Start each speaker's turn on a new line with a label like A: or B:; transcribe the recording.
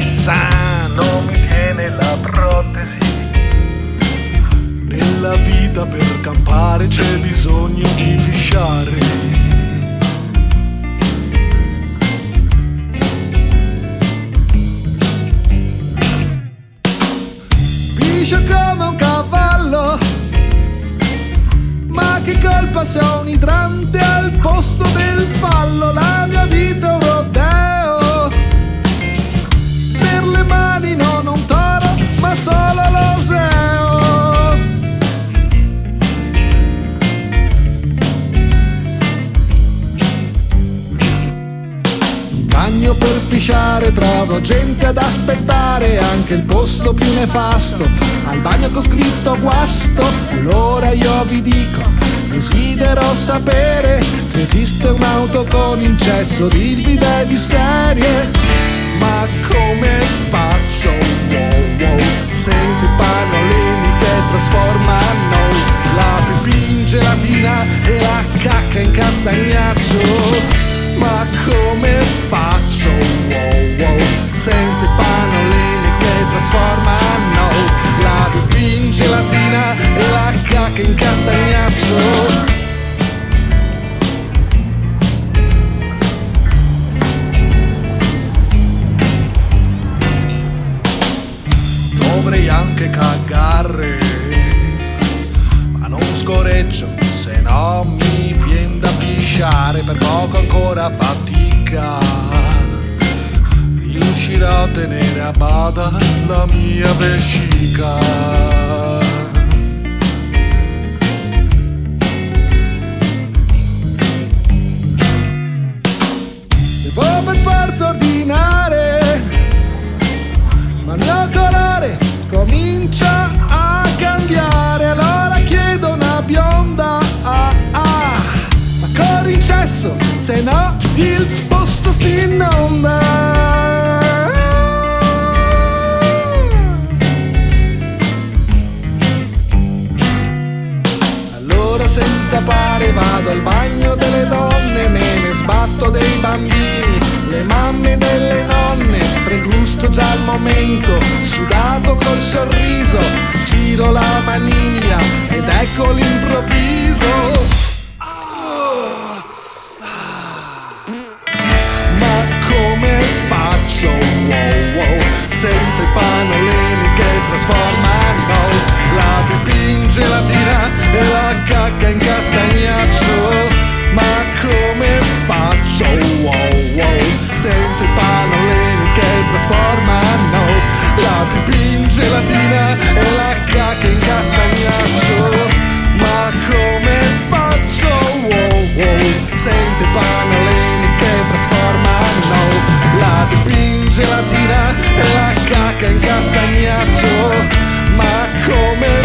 A: chissà, non mi tiene la protesi.
B: Nella vita per campare c'è bisogno di pisciare. Piscio come un cavallo, ma che colpa se ho un idrante al posto del fallo? La mia vita pisciare trovo gente ad aspettare anche il posto più nefasto. Al bagno con scritto guasto allora io vi dico desidero sapere se esiste un'auto con incesso di guida di serie. Ma come faccio? Wow wow. Sento i pannolini che trasformano. La pipì in gelatina e la cacca in castagnaccio trasformano. La pipì in gelatina e la cacca in castagnaccio Dovrei anche cagare Ma non scoreggio se no mi viene da pisciare Per poco ancora fatica Riuscirò a tenere a bada la mia vescica. Devo per forza ordinare ma il mio colore comincia a cambiare. Allora chiedo una bionda ah, ah. ma corri in cesso se no il posto si inonda senza pare vado al bagno delle donne me ne sbatto dei bambini le mamme delle nonne pregusto già il momento sudato col sorriso giro la maniglia ed ecco l'improvviso. Ma come faccio? Wow wow sento i pannolini che trasformano la pipì in gelatina sente pannolini che trasforma no la dipinge la latina e la cacca in castagnaccio ma come